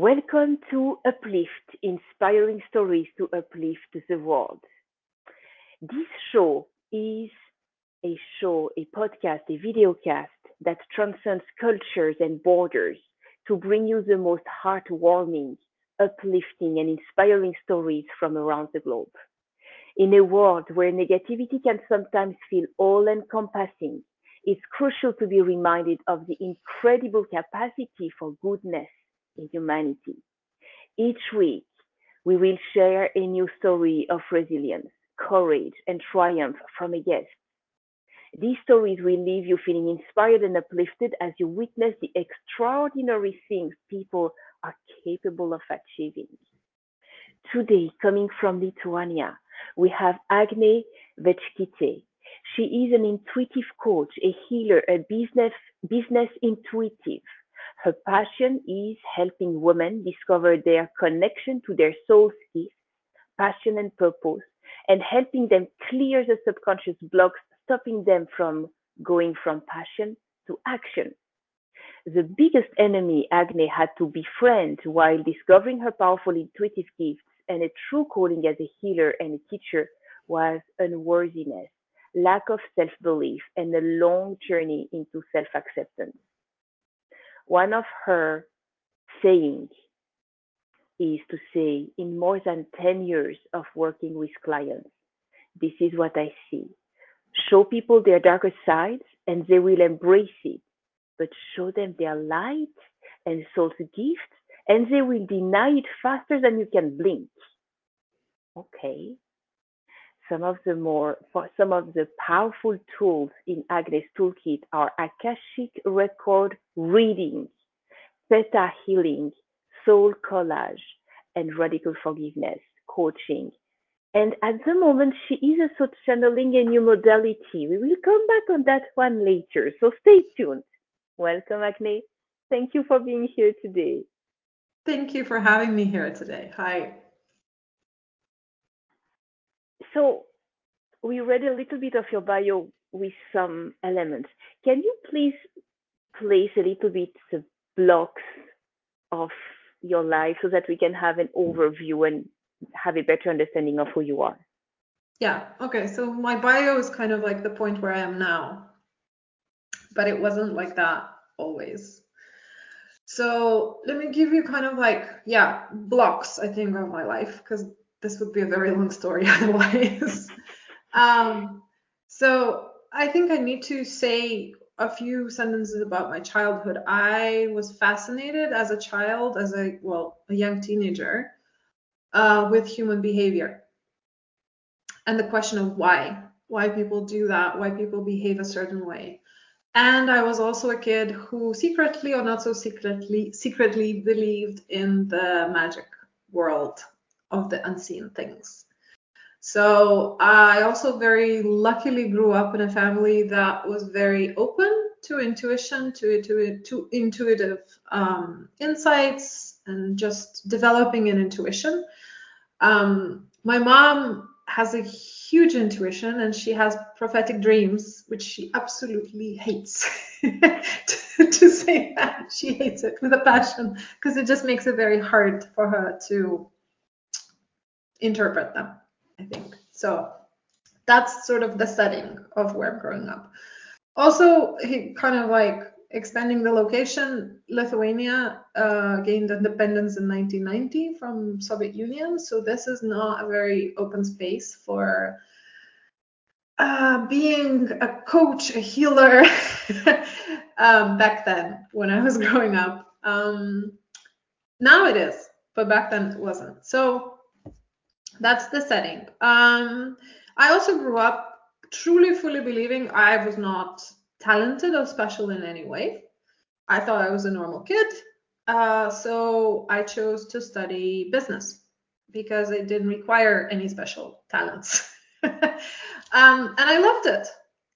Welcome to Uplift, inspiring stories to uplift the world. This show is a show, a podcast, a videocast that transcends cultures and borders to bring you the most heartwarming, uplifting, and inspiring stories from around the globe. In a world where negativity can sometimes feel all encompassing, it's crucial to be reminded of the incredible capacity for goodness in humanity. Each week, we will share a new story of resilience, courage, and triumph from a guest. These stories will leave you feeling inspired and uplifted as you witness the extraordinary things people are capable of achieving. Today, coming from Lithuania, we have Agnė Večkytė. She is an intuitive coach, a healer, a business business intuitive. Her passion is helping women discover their connection to their soul's gifts, passion, and purpose, and helping them clear the subconscious blocks, stopping them from going from passion to action. The biggest enemy Agne had to befriend while discovering her powerful intuitive gifts and a true calling as a healer and a teacher was unworthiness, lack of self belief, and a long journey into self acceptance. One of her sayings is to say, in more than 10 years of working with clients, this is what I see. Show people their darker sides and they will embrace it, but show them their light and soul's gifts and they will deny it faster than you can blink. Okay. Some of the more, some of the powerful tools in Agnes toolkit are Akashic record reading, theta healing, soul collage, and radical forgiveness coaching. And at the moment, she is also channeling a new modality. We will come back on that one later, so stay tuned. Welcome, Agnes. Thank you for being here today. Thank you for having me here today. Hi. So, we read a little bit of your bio with some elements. Can you please place a little bit the blocks of your life so that we can have an overview and have a better understanding of who you are? Yeah. Okay. So my bio is kind of like the point where I am now, but it wasn't like that always. So let me give you kind of like, yeah, blocks, I think, of my life, because this would be a very long story otherwise. um, so I think I need to say a few sentences about my childhood. I was fascinated as a child, as a, well, a young teenager, uh, with human behavior and the question of why, why people do that, why people behave a certain way. And I was also a kid who secretly or not so secretly secretly believed in the magic world of the unseen things. So I also very luckily grew up in a family that was very open to intuition, to to, to intuitive um, insights, and just developing an intuition. Um, my mom has a huge intuition and she has prophetic dreams, which she absolutely hates. to, to say that she hates it with a passion because it just makes it very hard for her to interpret them, I think. So that's sort of the setting of where I'm growing up. Also, he kind of like expanding the location, Lithuania uh, gained independence in 1990 from Soviet Union. So this is not a very open space for uh, being a coach, a healer um, back then when I was growing up. Um, now it is, but back then it wasn't. So that's the setting. Um, I also grew up truly, fully believing I was not talented or special in any way. I thought I was a normal kid. Uh, so I chose to study business because it didn't require any special talents. um, and I loved it.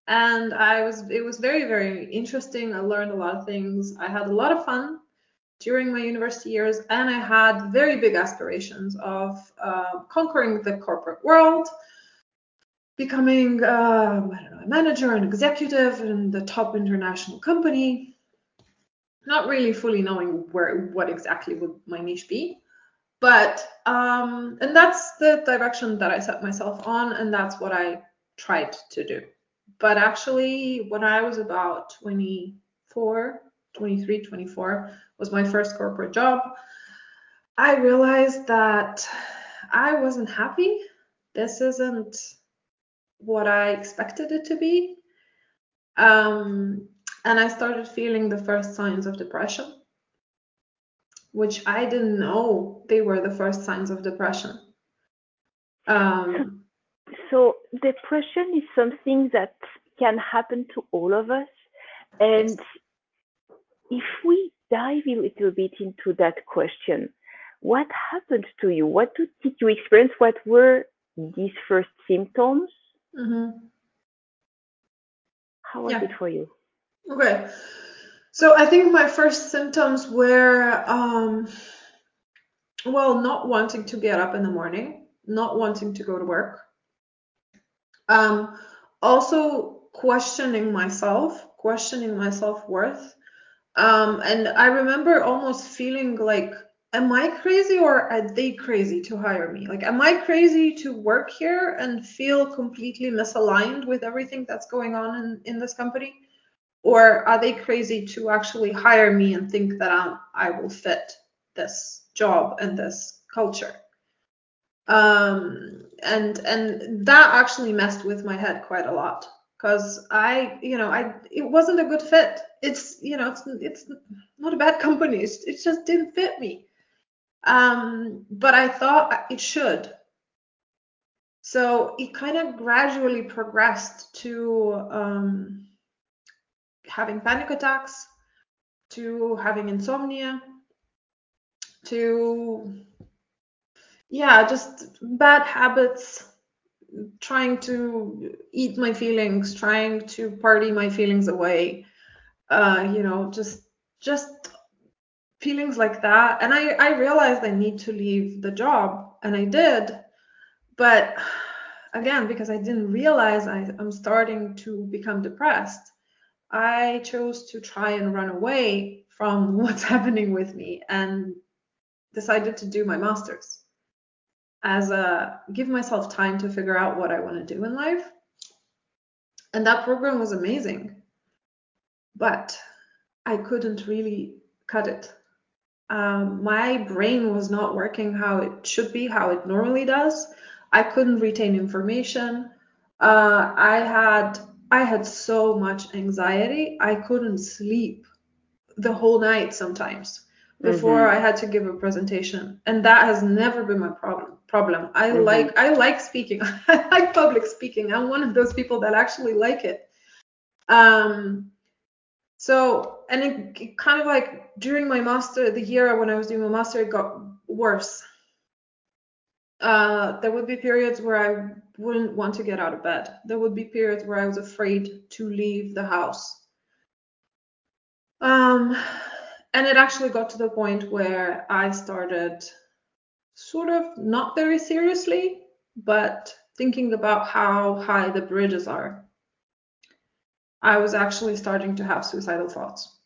And I was, it was very, very interesting. I learned a lot of things. I had a lot of fun during my university years, and I had very big aspirations of uh, conquering the corporate world, becoming don't know, a manager, an executive in the top international company. not really fully knowing where what exactly would my niche be but um and that's the direction that i set myself on and that's what i tried to do but actually when i was about 24 23 24 was my first corporate job i realized that i wasn't happy this isn't what i expected it to be um and I started feeling the first signs of depression, which I didn't know they were the first signs of depression. Um, so, depression is something that can happen to all of us. And yes. If we dive a little bit into that question, what happened to you? What did you experience? What were these first symptoms? Mm-hmm. How was yeah. it for you? Okay. So I think my first symptoms were, um, well, not wanting to get up in the morning, not wanting to go to work. Um, also questioning myself, questioning my self worth. Um, and I remember almost feeling like, am I crazy or are they crazy to hire me? Like, am I crazy to work here and feel completely misaligned with everything that's going on in, in this company? or are they crazy to actually hire me and think that I'm, I will fit this job and this culture? Um, and and that actually messed with my head quite a lot because I, you know, I it wasn't a good fit. It's you know, it's it's not a bad company. It's, it just didn't fit me. Um, but I thought it should. So it kind of gradually progressed to um, having panic attacks to having insomnia to yeah just bad habits trying to eat my feelings trying to party my feelings away uh you know just just feelings like that. And i i realized i need to leave the job and i did. But again because i didn't realize I, i'm starting to become depressed I chose to try and run away from what's happening with me and decided to do my master's as a give myself time to figure out what I want to do in life. And that program was amazing. But I couldn't really cut it. Um, my brain was not working how it should be, how it normally does. I couldn't retain information. Uh, I had I had so much anxiety. I couldn't sleep the whole night sometimes before mm-hmm. I had to give a presentation. And that has never been my problem. Problem. I mm-hmm. like I like speaking. I like public speaking. I'm one of those people that actually like it. Um so and it, it kind of like during my master the year when I was doing my master it got worse uh, there would be periods where I wouldn't want to get out of bed. There would be periods where I was afraid to leave the house. Um, and it actually got to the point where I started sort of not very seriously, but thinking about how high the bridges are. I was actually starting to have suicidal thoughts.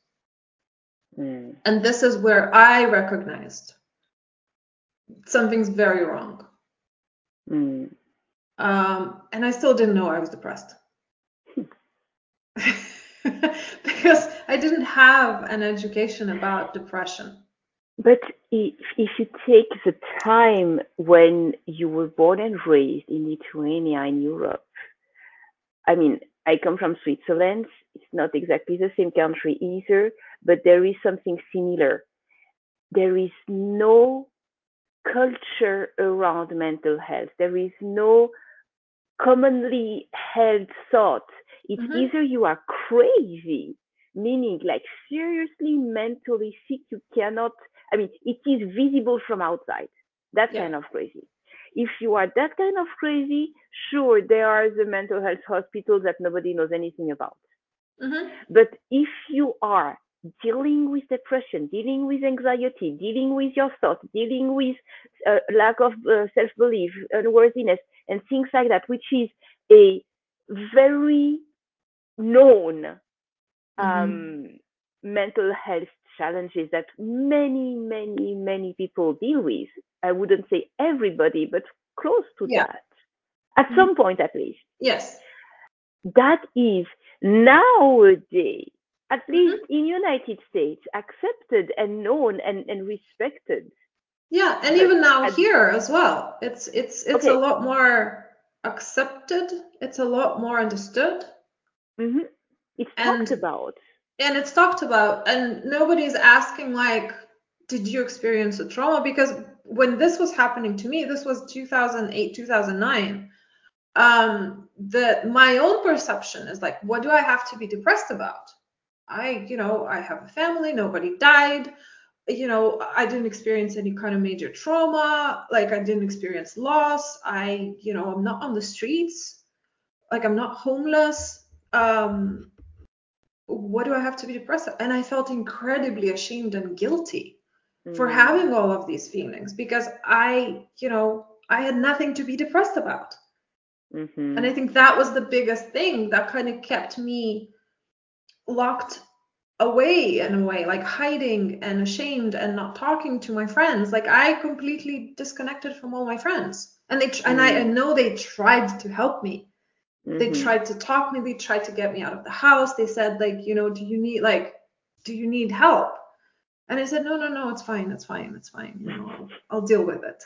Mm. And this is where I recognized something's very wrong. Mm. Um, and I still didn't know I was depressed. because I didn't have an education about depression. But if, if you take the time when you were born and raised in Lithuania in Europe, I mean, I come from Switzerland. It's not exactly the same country either, but there is something similar. There is no culture around mental health. There is no commonly held thought. It's mm-hmm. either you are crazy, meaning like seriously mentally sick, you cannot, I mean, it is visible from outside. That yeah. kind of crazy. If you are that kind of crazy, sure, there are the mental health hospitals that nobody knows anything about. Mm-hmm. But if you are dealing with depression, dealing with anxiety, dealing with your thoughts, dealing with uh, lack of uh, self belief, unworthiness, and things like that, which is a very known mm-hmm. um, mm-hmm. mental health challenges that many, many, many people deal with. I wouldn't say everybody, but close to Yeah. that, at some point at least. Yes. That is nowadays, at Mm-hmm. least in United States, accepted and known and, and respected. Yeah, and But even now here as well. It's it's it's Okay. a lot more accepted. It's a lot more understood. Mhm. It's And- talked about. And it's talked about and nobody's asking like did you experience a trauma? Because when this was happening to me this was 2008 2009 um the my own perception is like what do i have to be depressed about? I you know i have a family nobody died you know i didn't experience any kind of major trauma like i didn't experience loss i you know i'm not on the streets like i'm not homeless um what do I have to be depressed? And I felt incredibly ashamed and guilty for Mm. having all of these feelings because I, you know, I had nothing to be depressed about. Mhm. And I think that was the biggest thing that kind of kept me locked away in a way, like hiding and ashamed and not talking to my friends. Like I completely disconnected from all my friends. And they tr- and I, I Mm. know they tried to help me they Mhm. tried to talk me they tried to get me out of the house they said like you know do you need like do you need help and i said no no no it's fine it's fine it's fine you know i'll, I'll deal with it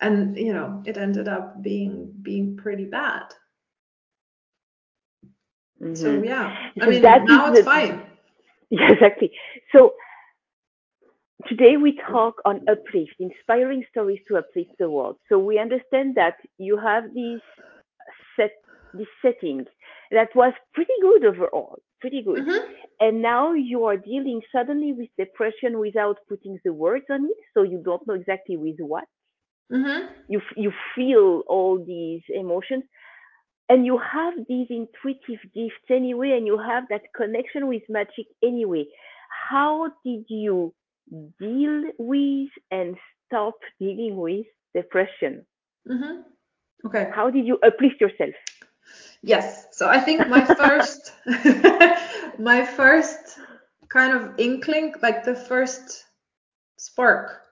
and you know it ended up being being pretty bad so Mhm. yeah i So mean now it's the- fine Yeah, exactly. So today we talk on uplift, inspiring stories to uplift the world. So we understand that you have this set, this setting that was pretty good overall, pretty good. Mhm. And now you are dealing suddenly with depression without putting the words on it, so you don't know exactly with what. Mhm. You you feel all these emotions, and you have these intuitive gifts anyway, and you have that connection with magic anyway. How did you deal with and stop dealing with depression? Mhm. okay How did you uplift yourself? Yes. So I think my first my first kind of inkling, like the first spark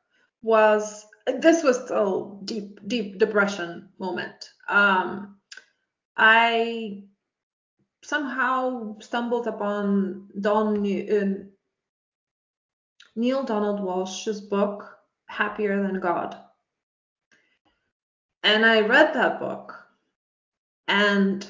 was this was still deep, deep depression moment. Um I somehow stumbled upon Don uh, Neale Donald Walsch's book, Happier Than God. And I read that book and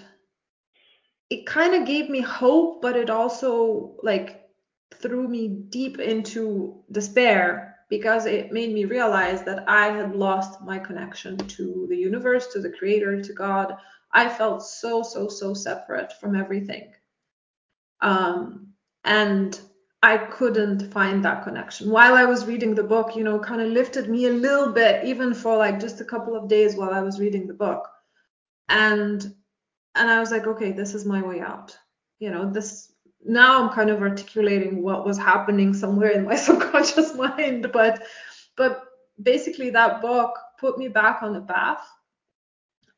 it kind of gave me hope, but it also like threw me deep into despair because it made me realize that I had lost my connection to the universe, to the creator, to God. I felt so, so, so separate from everything. Um, and I couldn't find that connection. While I was reading the book, you know, kind of lifted me a little bit, even for like just a couple of days while I was reading the book. And and I was like, okay, this is my way out. You know, this now I'm kind of articulating what was happening somewhere in my subconscious mind, but but basically that book put me back on the path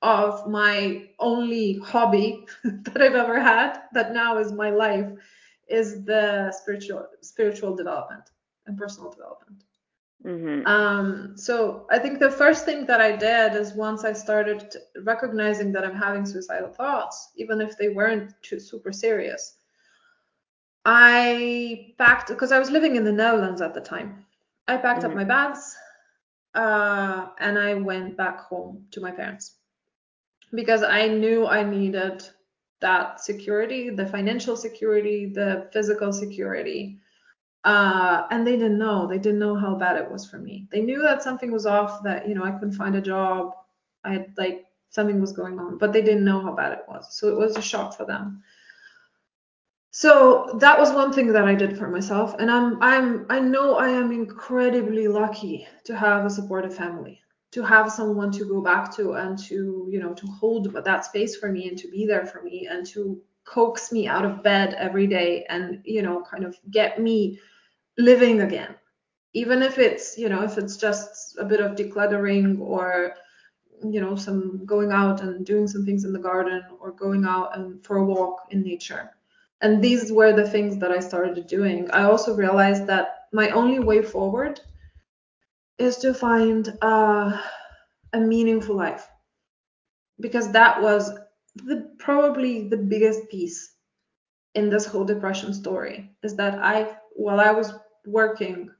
of my only hobby that I've ever had that now is my life is the spiritual spiritual development and personal development. Hmm Um, so I think the first thing that I did is once I started recognizing that I'm having suicidal thoughts, even if they weren't too super serious, I packed because I was living in the Netherlands at the time. I packed up Mhm. my bags uh, and I went back home to my parents because I knew I needed that security, the financial security, the physical security. Uh, and they didn't know. They didn't know how bad it was for me. They knew that something was off, that you know I couldn't find a job. I had like something was going on, but they didn't know how bad it was. So it was a shock for them. So that was one thing that I did for myself, and I'm I'm I know I am incredibly lucky to have a supportive family, to have someone to go back to and to you know to hold that space for me and to be there for me and to coax me out of bed every day and you know kind of get me living again. Even if it's you know if it's just a bit of decluttering or you know some going out and doing some things in the garden or going out and for a walk in nature. And these were the things that I started doing. I also realized that my only way forward is to find uh, a meaningful life. Because that was the probably the biggest piece in this whole depression story is that I while I was working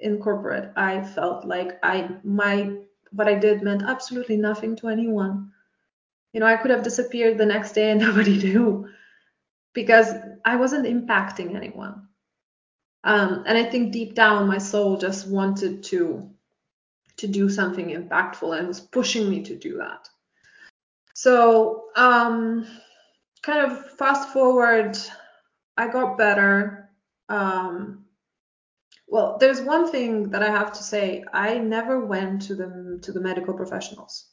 in corporate I felt like I my what I did meant absolutely nothing to anyone. You know, I could have disappeared the next day and nobody knew because I wasn't impacting anyone. Um, and I think deep down my soul just wanted to to do something impactful and was pushing me to do that. So um, kind of fast forward, I got better. Um, well, there's one thing that I have to say. I never went to the to the medical professionals.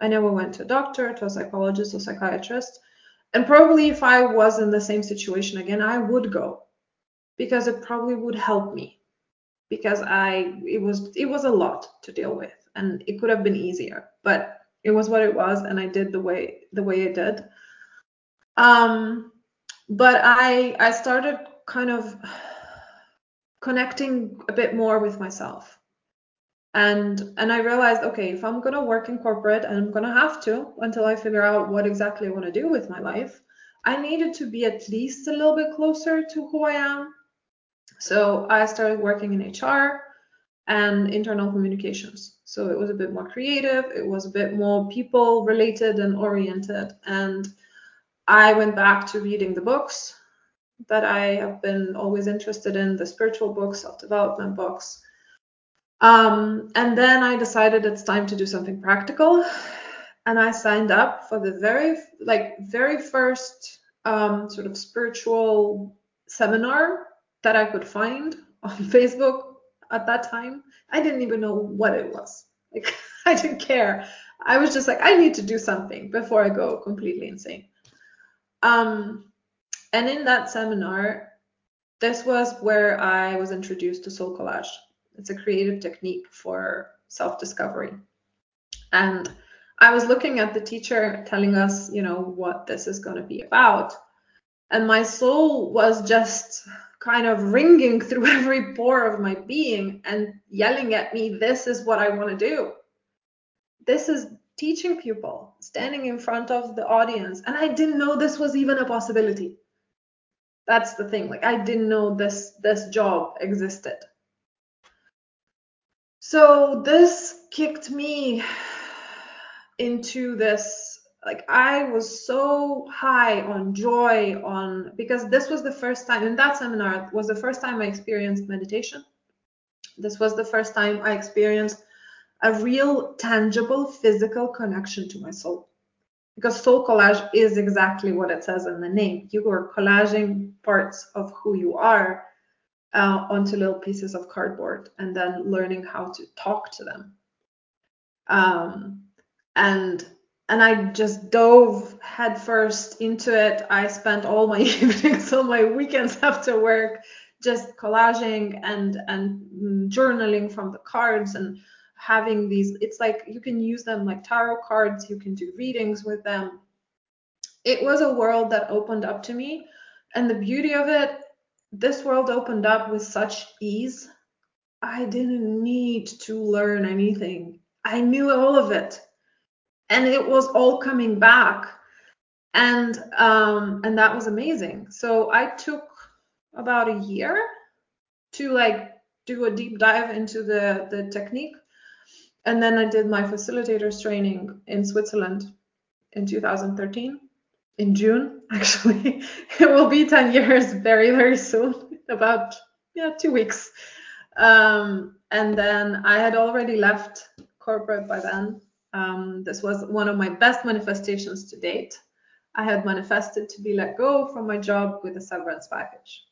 I never went to a doctor, to a psychologist, or psychiatrist. And probably if I was in the same situation again, I would go because it probably would help me because I it was it was a lot to deal with and it could have been easier, but it was what it was and I did the way the way it did. Um but I I started kind of connecting a bit more with myself. And and I realized, okay, if I'm gonna work in corporate and I'm gonna have to until I figure out what exactly I want to do with my life, I needed to be at least a little bit closer to who I am. So I started working in HR and internal communications. So it was a bit more creative, it was a bit more people related and oriented. And I went back to reading the books that I have been always interested in, the spiritual books, self development books. Um, and then I decided it's time to do something practical. And I signed up for the very, like, very first um, sort of spiritual seminar that I could find on Facebook at that time. I didn't even know what it was. Like, I didn't care. I was just like, I need to do something before I go completely insane. Um, and in that seminar, this was where I was introduced to soul collage. It's a creative technique for self discovery. And I was looking at the teacher telling us, you know, what this is going to be about. And my soul was just kind of ringing through every pore of my being and yelling at me, This is what I want to do. This is teaching people, standing in front of the audience. And I didn't know this was even a possibility. That's the thing. Like I didn't know this this job existed. So this kicked me into this like I was so high on joy on because this was the first time in that seminar was the first time I experienced meditation. This was the first time I experienced a real tangible physical connection to my soul. Because soul collage is exactly what it says in the name. You are collaging parts of who you are uh, onto little pieces of cardboard and then learning how to talk to them. Um, and and I just dove headfirst into it. I spent all my evenings, all my weekends after work, just collaging and and journaling from the cards and having these. It's like you can use them like tarot cards. You can do readings with them. It was a world that opened up to me, and the beauty of it, this world opened up with such ease. I didn't need to learn anything. I knew all of it and it was all coming back and um and that was amazing so i took about a year to like do a deep dive into the the technique and then i did my facilitators training in switzerland in 2013 in june actually it will be 10 years very very soon about yeah two weeks um and then i had already left corporate by then um, this was one of my best manifestations to date. I had manifested to be let go from my job with a severance package.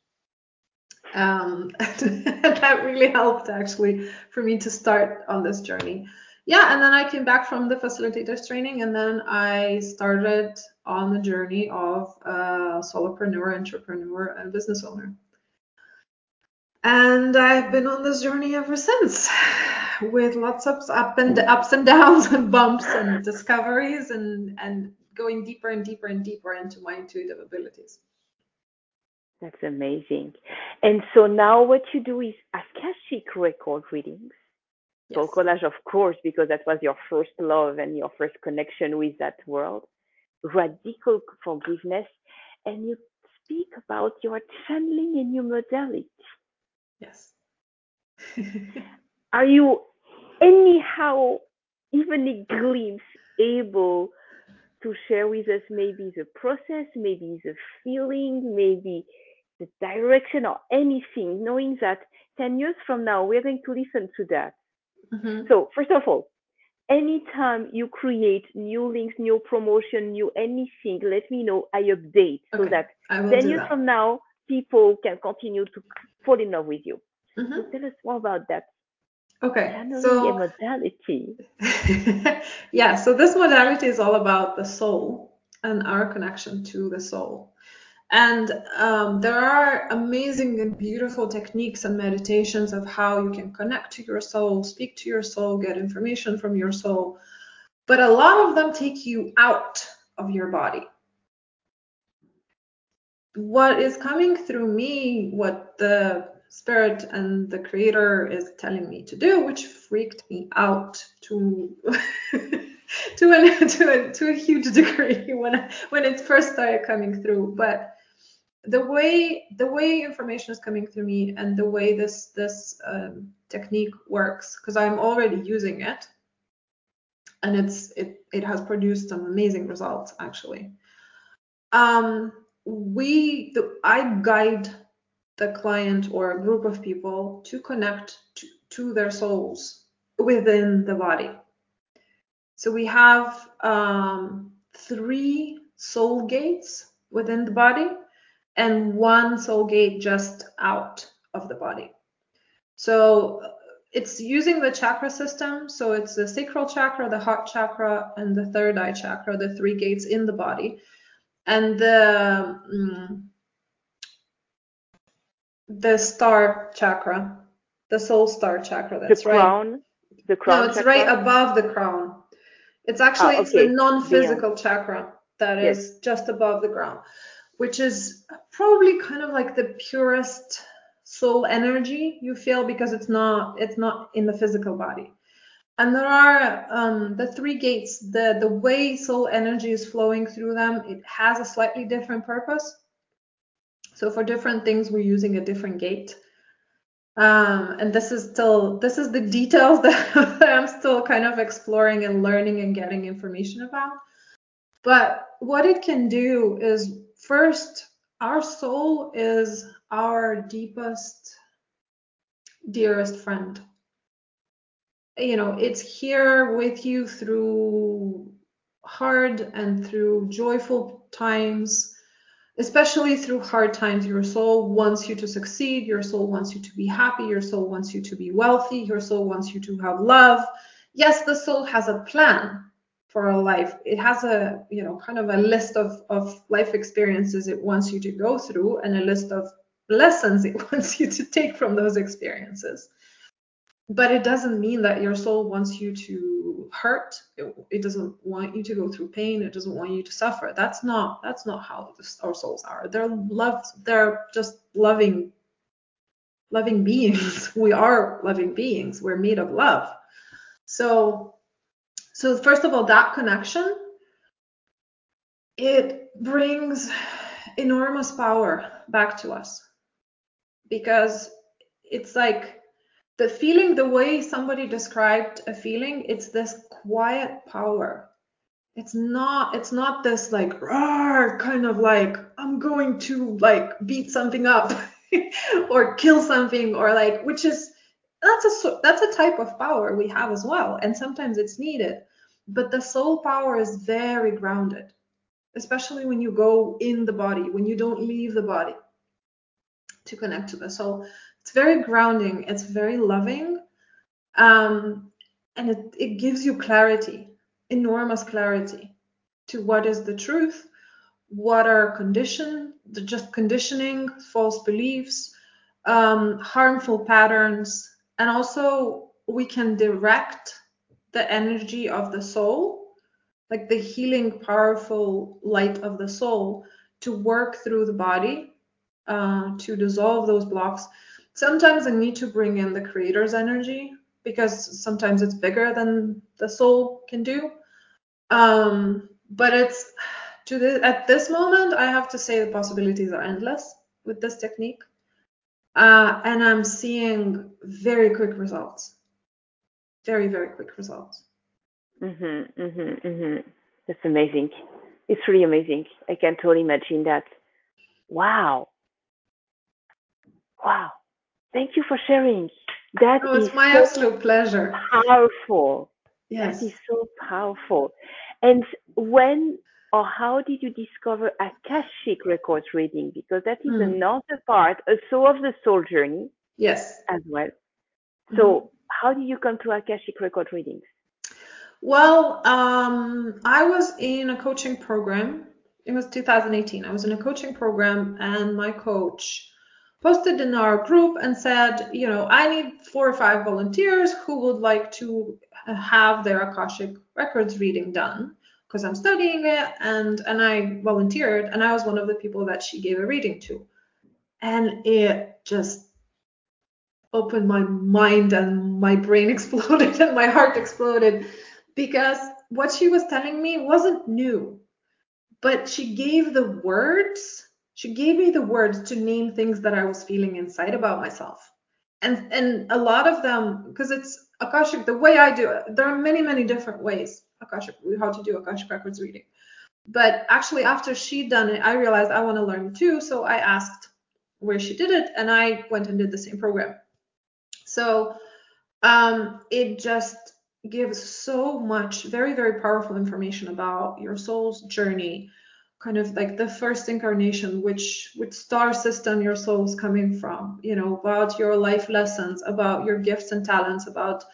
Um, that really helped actually for me to start on this journey. Yeah, and then I came back from the facilitators training, and then I started on the journey of a solopreneur, entrepreneur, and business owner. And I've been on this journey ever since with lots of up and ups and downs and bumps and discoveries and and going deeper and deeper and deeper into my intuitive abilities. That's amazing. And so now what you do is Akashic record readings. So Yes. collage, of course, because that was your first love and your first connection with that world. Radical forgiveness, and you speak about your channeling and your modality. Yes. Are you anyhow, even a glimpse, able to share with us maybe the process, maybe the feeling, maybe the direction or anything, knowing that 10 years from now, we're going to listen to that. Mhm. So, first of all, anytime you create new links, new promotion, new anything, let me know. I update so that I will 10 years that. from now, people can continue to fall in love with you. So, Mhm. tell us more about that. Okay, so modality. yeah, so this modality is all about the soul and our connection to the soul. And um, there are amazing and beautiful techniques and meditations of how you can connect to your soul, speak to your soul, get information from your soul. But a lot of them take you out of your body. What is coming through me, what the spirit and the creator is telling me to do, which freaked me out to to a, to a, to a huge degree when when it first started coming through. But the way the way information is coming through me and the way this this um, technique works, because I'm already using it, and it's it it has produced some amazing results actually. Um, we the, I guide the client or a group of people to connect to, to their souls within the body. So we have um, three soul gates within the body and one soul gate just out of the body. So uh, it's using the chakra system. So it's the sacral chakra, the heart chakra, and the third eye chakra, the three gates in the body. And the mm, the star chakra, the soul star chakra. The That's right. crown. The crown. No, it's chakra? right above the crown. It's actually it's the non-physical chakra that is Yes. just above the ground, which is probably kind of like the purest soul energy you feel because it's not it's not in the physical body. And there are um, the three gates. The the way soul energy is flowing through them, it has a slightly different purpose. So for different things, we're using a different gate. Um, and this is still this is the details that, that I'm still kind of exploring and learning and getting information about. But what it can do is first, our soul is our deepest, dearest friend. You know, it's here with you through hard and through joyful times especially through hard times. Your soul wants you to succeed. Your soul wants you to be happy. Your soul wants you to be wealthy. Your soul wants you to have love. Yes the soul has a plan for a life. It has a you know kind of a list of of life experiences it wants you to go through and a list of lessons it wants you to take from those experiences. But it doesn't mean that your soul wants you to hurt. It, it, doesn't want you to go through pain. It doesn't want you to suffer. That's not that's not how our souls are. They're love. they're just loving loving beings. We are loving beings. We're made of love. So so first of all that connection it brings enormous power back to us. Because it's like the feeling the way somebody described a feeling it's this quiet power. It's not it's not this like Rawr, kind of like i'm going to like beat something up or kill something or like which is that's a that's a type of power we have as well. And sometimes it's needed but the soul power is very grounded especially when you go in the body when you don't leave the body to connect to the soul. It's very grounding it's very loving um, and it, it gives you clarity enormous clarity to what is the truth what are condition the just conditioning false beliefs um, harmful patterns and also we can direct the energy of the soul like the healing powerful light of the soul to work through the body uh, to dissolve those blocks. Sometimes I need to bring in the creator's energy because sometimes it's bigger than the soul can do. Um, but it's to the at this moment, I have to say the possibilities are endless with this technique, uh, and I'm seeing very quick results. Very very quick results. Mhm, mhm, mhm. That's amazing. It's really amazing. I can totally imagine that. Wow. Wow. Thank you for sharing. That Oh, is it's my so absolute pleasure. powerful. Yes. is so powerful. And when or how did you discover Akashic Records reading? Because that is Hmm. another part, a soul of the soul journey Yes. as well. Mhm. So how did you come to Akashic Record readings? Well, um, I was in a coaching program. It was 2018. I was in a coaching program, and my coach posted in our group and said, you know, I need four or five volunteers who would like to have their Akashic records reading done because I'm studying it, and and I volunteered, and I was one of the people that she gave a reading to, and it just opened my mind and my brain exploded and my heart exploded because what she was telling me wasn't new but she gave the words she gave me the words to name things that i was feeling inside about myself. And and a lot of them because it's akashic the way i do it there are many many different ways akashic how to do akashic records reading. But actually after she'd done it i realized i want to learn too so i asked where she did it and i went and did the same program. So um, it just gives so much very, very powerful information about your soul's journey, kind of like the first incarnation, which which star system your soul's coming from, you know, about your life lessons, about your gifts and talents, about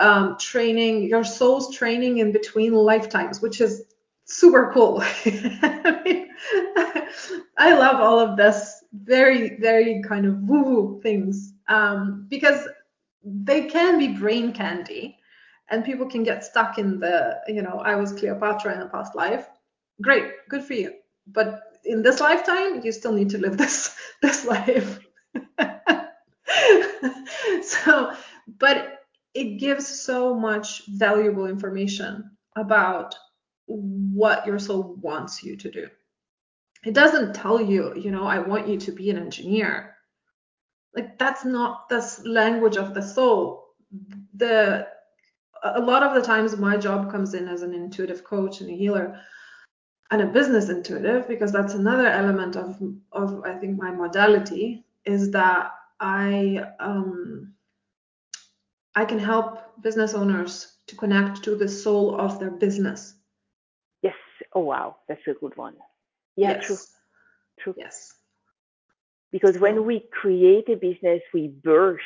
um, training, your soul's training in between lifetimes, which is super cool. I, mean, I love all of this very, very kind of woo-woo things um, because they can be brain candy and people can get stuck in the, you know, I was Cleopatra in a past life. Great, good for you. But in this lifetime, you still need to live this this life. so, but it gives so much valuable information about what your soul wants you to do. It doesn't tell you, you know, I want you to be an engineer. Like that's not the language of the soul. The a lot of the times my job comes in as an intuitive coach and a healer and a business intuitive because that's another element of of I think my modality is that I um I can help business owners to connect to the soul of their business. Yes. Oh wow, that's a good one. Yeah, yes. true. True. Yes. Because when we create a business, we birth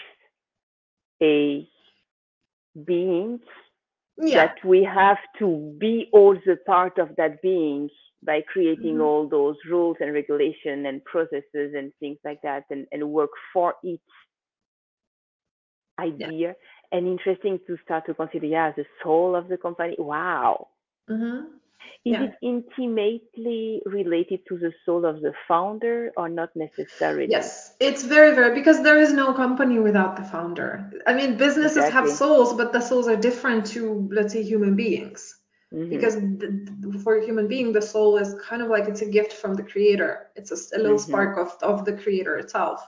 a being Yeah. that we have to be also part of that being by creating Mhm. all those rules and regulation and processes and things like that and, and work for it idea and interesting to start to consider yeah the soul of the company wow Mhm. Is Yeah. it intimately related to the soul of the founder or not necessarily Yes, it's very, very because there is no company without the founder. I mean, businesses have souls, but the souls are different to, let's say, human beings. Mhm. Because th- th- for a human being, the soul is kind of like it's a gift from the creator. It's a little Mhm. spark of, of the creator itself.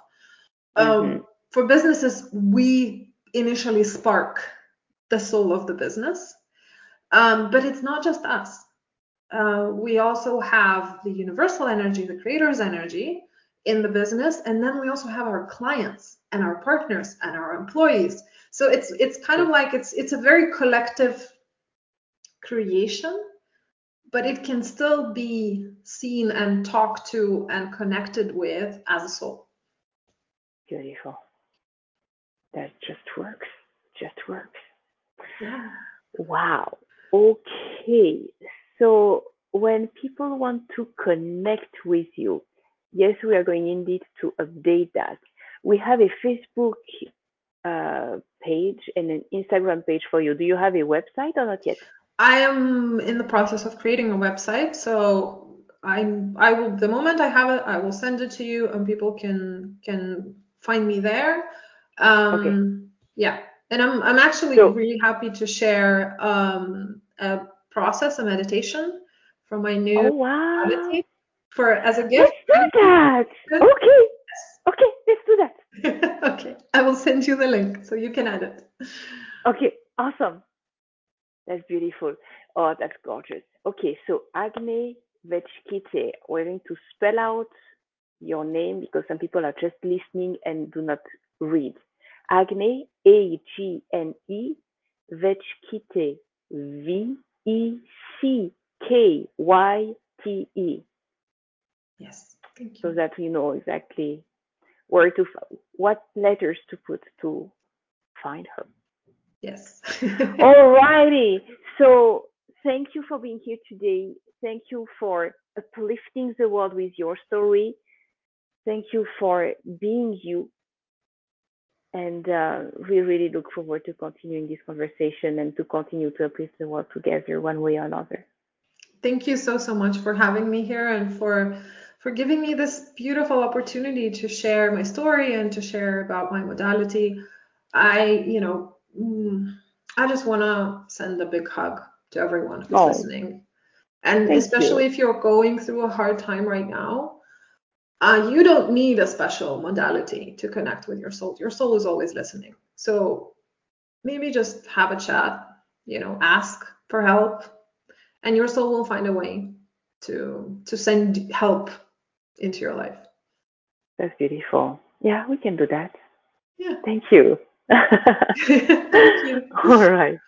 Um, for businesses, we initially spark the soul of the business, um, but it's not just us. Uh, we also have the universal energy, the creator's energy in the business, and then we also have our clients and our partners and our employees. So it's it's kind of like it's it's a very collective creation, but it can still be seen and talked to and connected with as a soul. beautiful that just works just works Yeah. Wow. Okay. So when people want to connect with you, yes, we are going indeed to update that. We have a Facebook uh, page and an Instagram page for you. Do you have a website or not yet? I am in the process of creating a website, so I'm I will the moment I have it, I will send it to you and people can can find me there. Um Okay. yeah. And I'm I'm actually So, really happy to share um a process, a meditation from my oh new wow. for as a gift. Let's do that. Okay. Okay, let's do that. okay, I will send you the link so you can add it. Okay, awesome. That's beautiful. Oh, that's gorgeous. Okay, so Agne Veckyte, we're going to spell out your name because some people are just listening and do not read. Agne, A G N E, Veckyte, V E C K Y T E, Yes, thank you. so that we know exactly where to, what letters to put to find her. Yes. Alrighty. So thank you for being here today. Thank you for uplifting the world with your story. Thank you for being you. And uh, we really look forward to continuing this conversation and to continue to uplift the world together one way or another. Thank you so so much for having me here and for for giving me this beautiful opportunity to share my story and to share about my modality. I, you know, mm, I just want to send a big hug to everyone who's Oh, listening. And especially you. if you're going through a hard time right now, uh, you don't need a special modality to connect with your soul. Your soul is always listening. So maybe just have a chat, you know, ask for help, and your soul will find a way to to send help into your life. That's beautiful. Yeah, we can do that. Yeah. Thank you. Thank you. All right.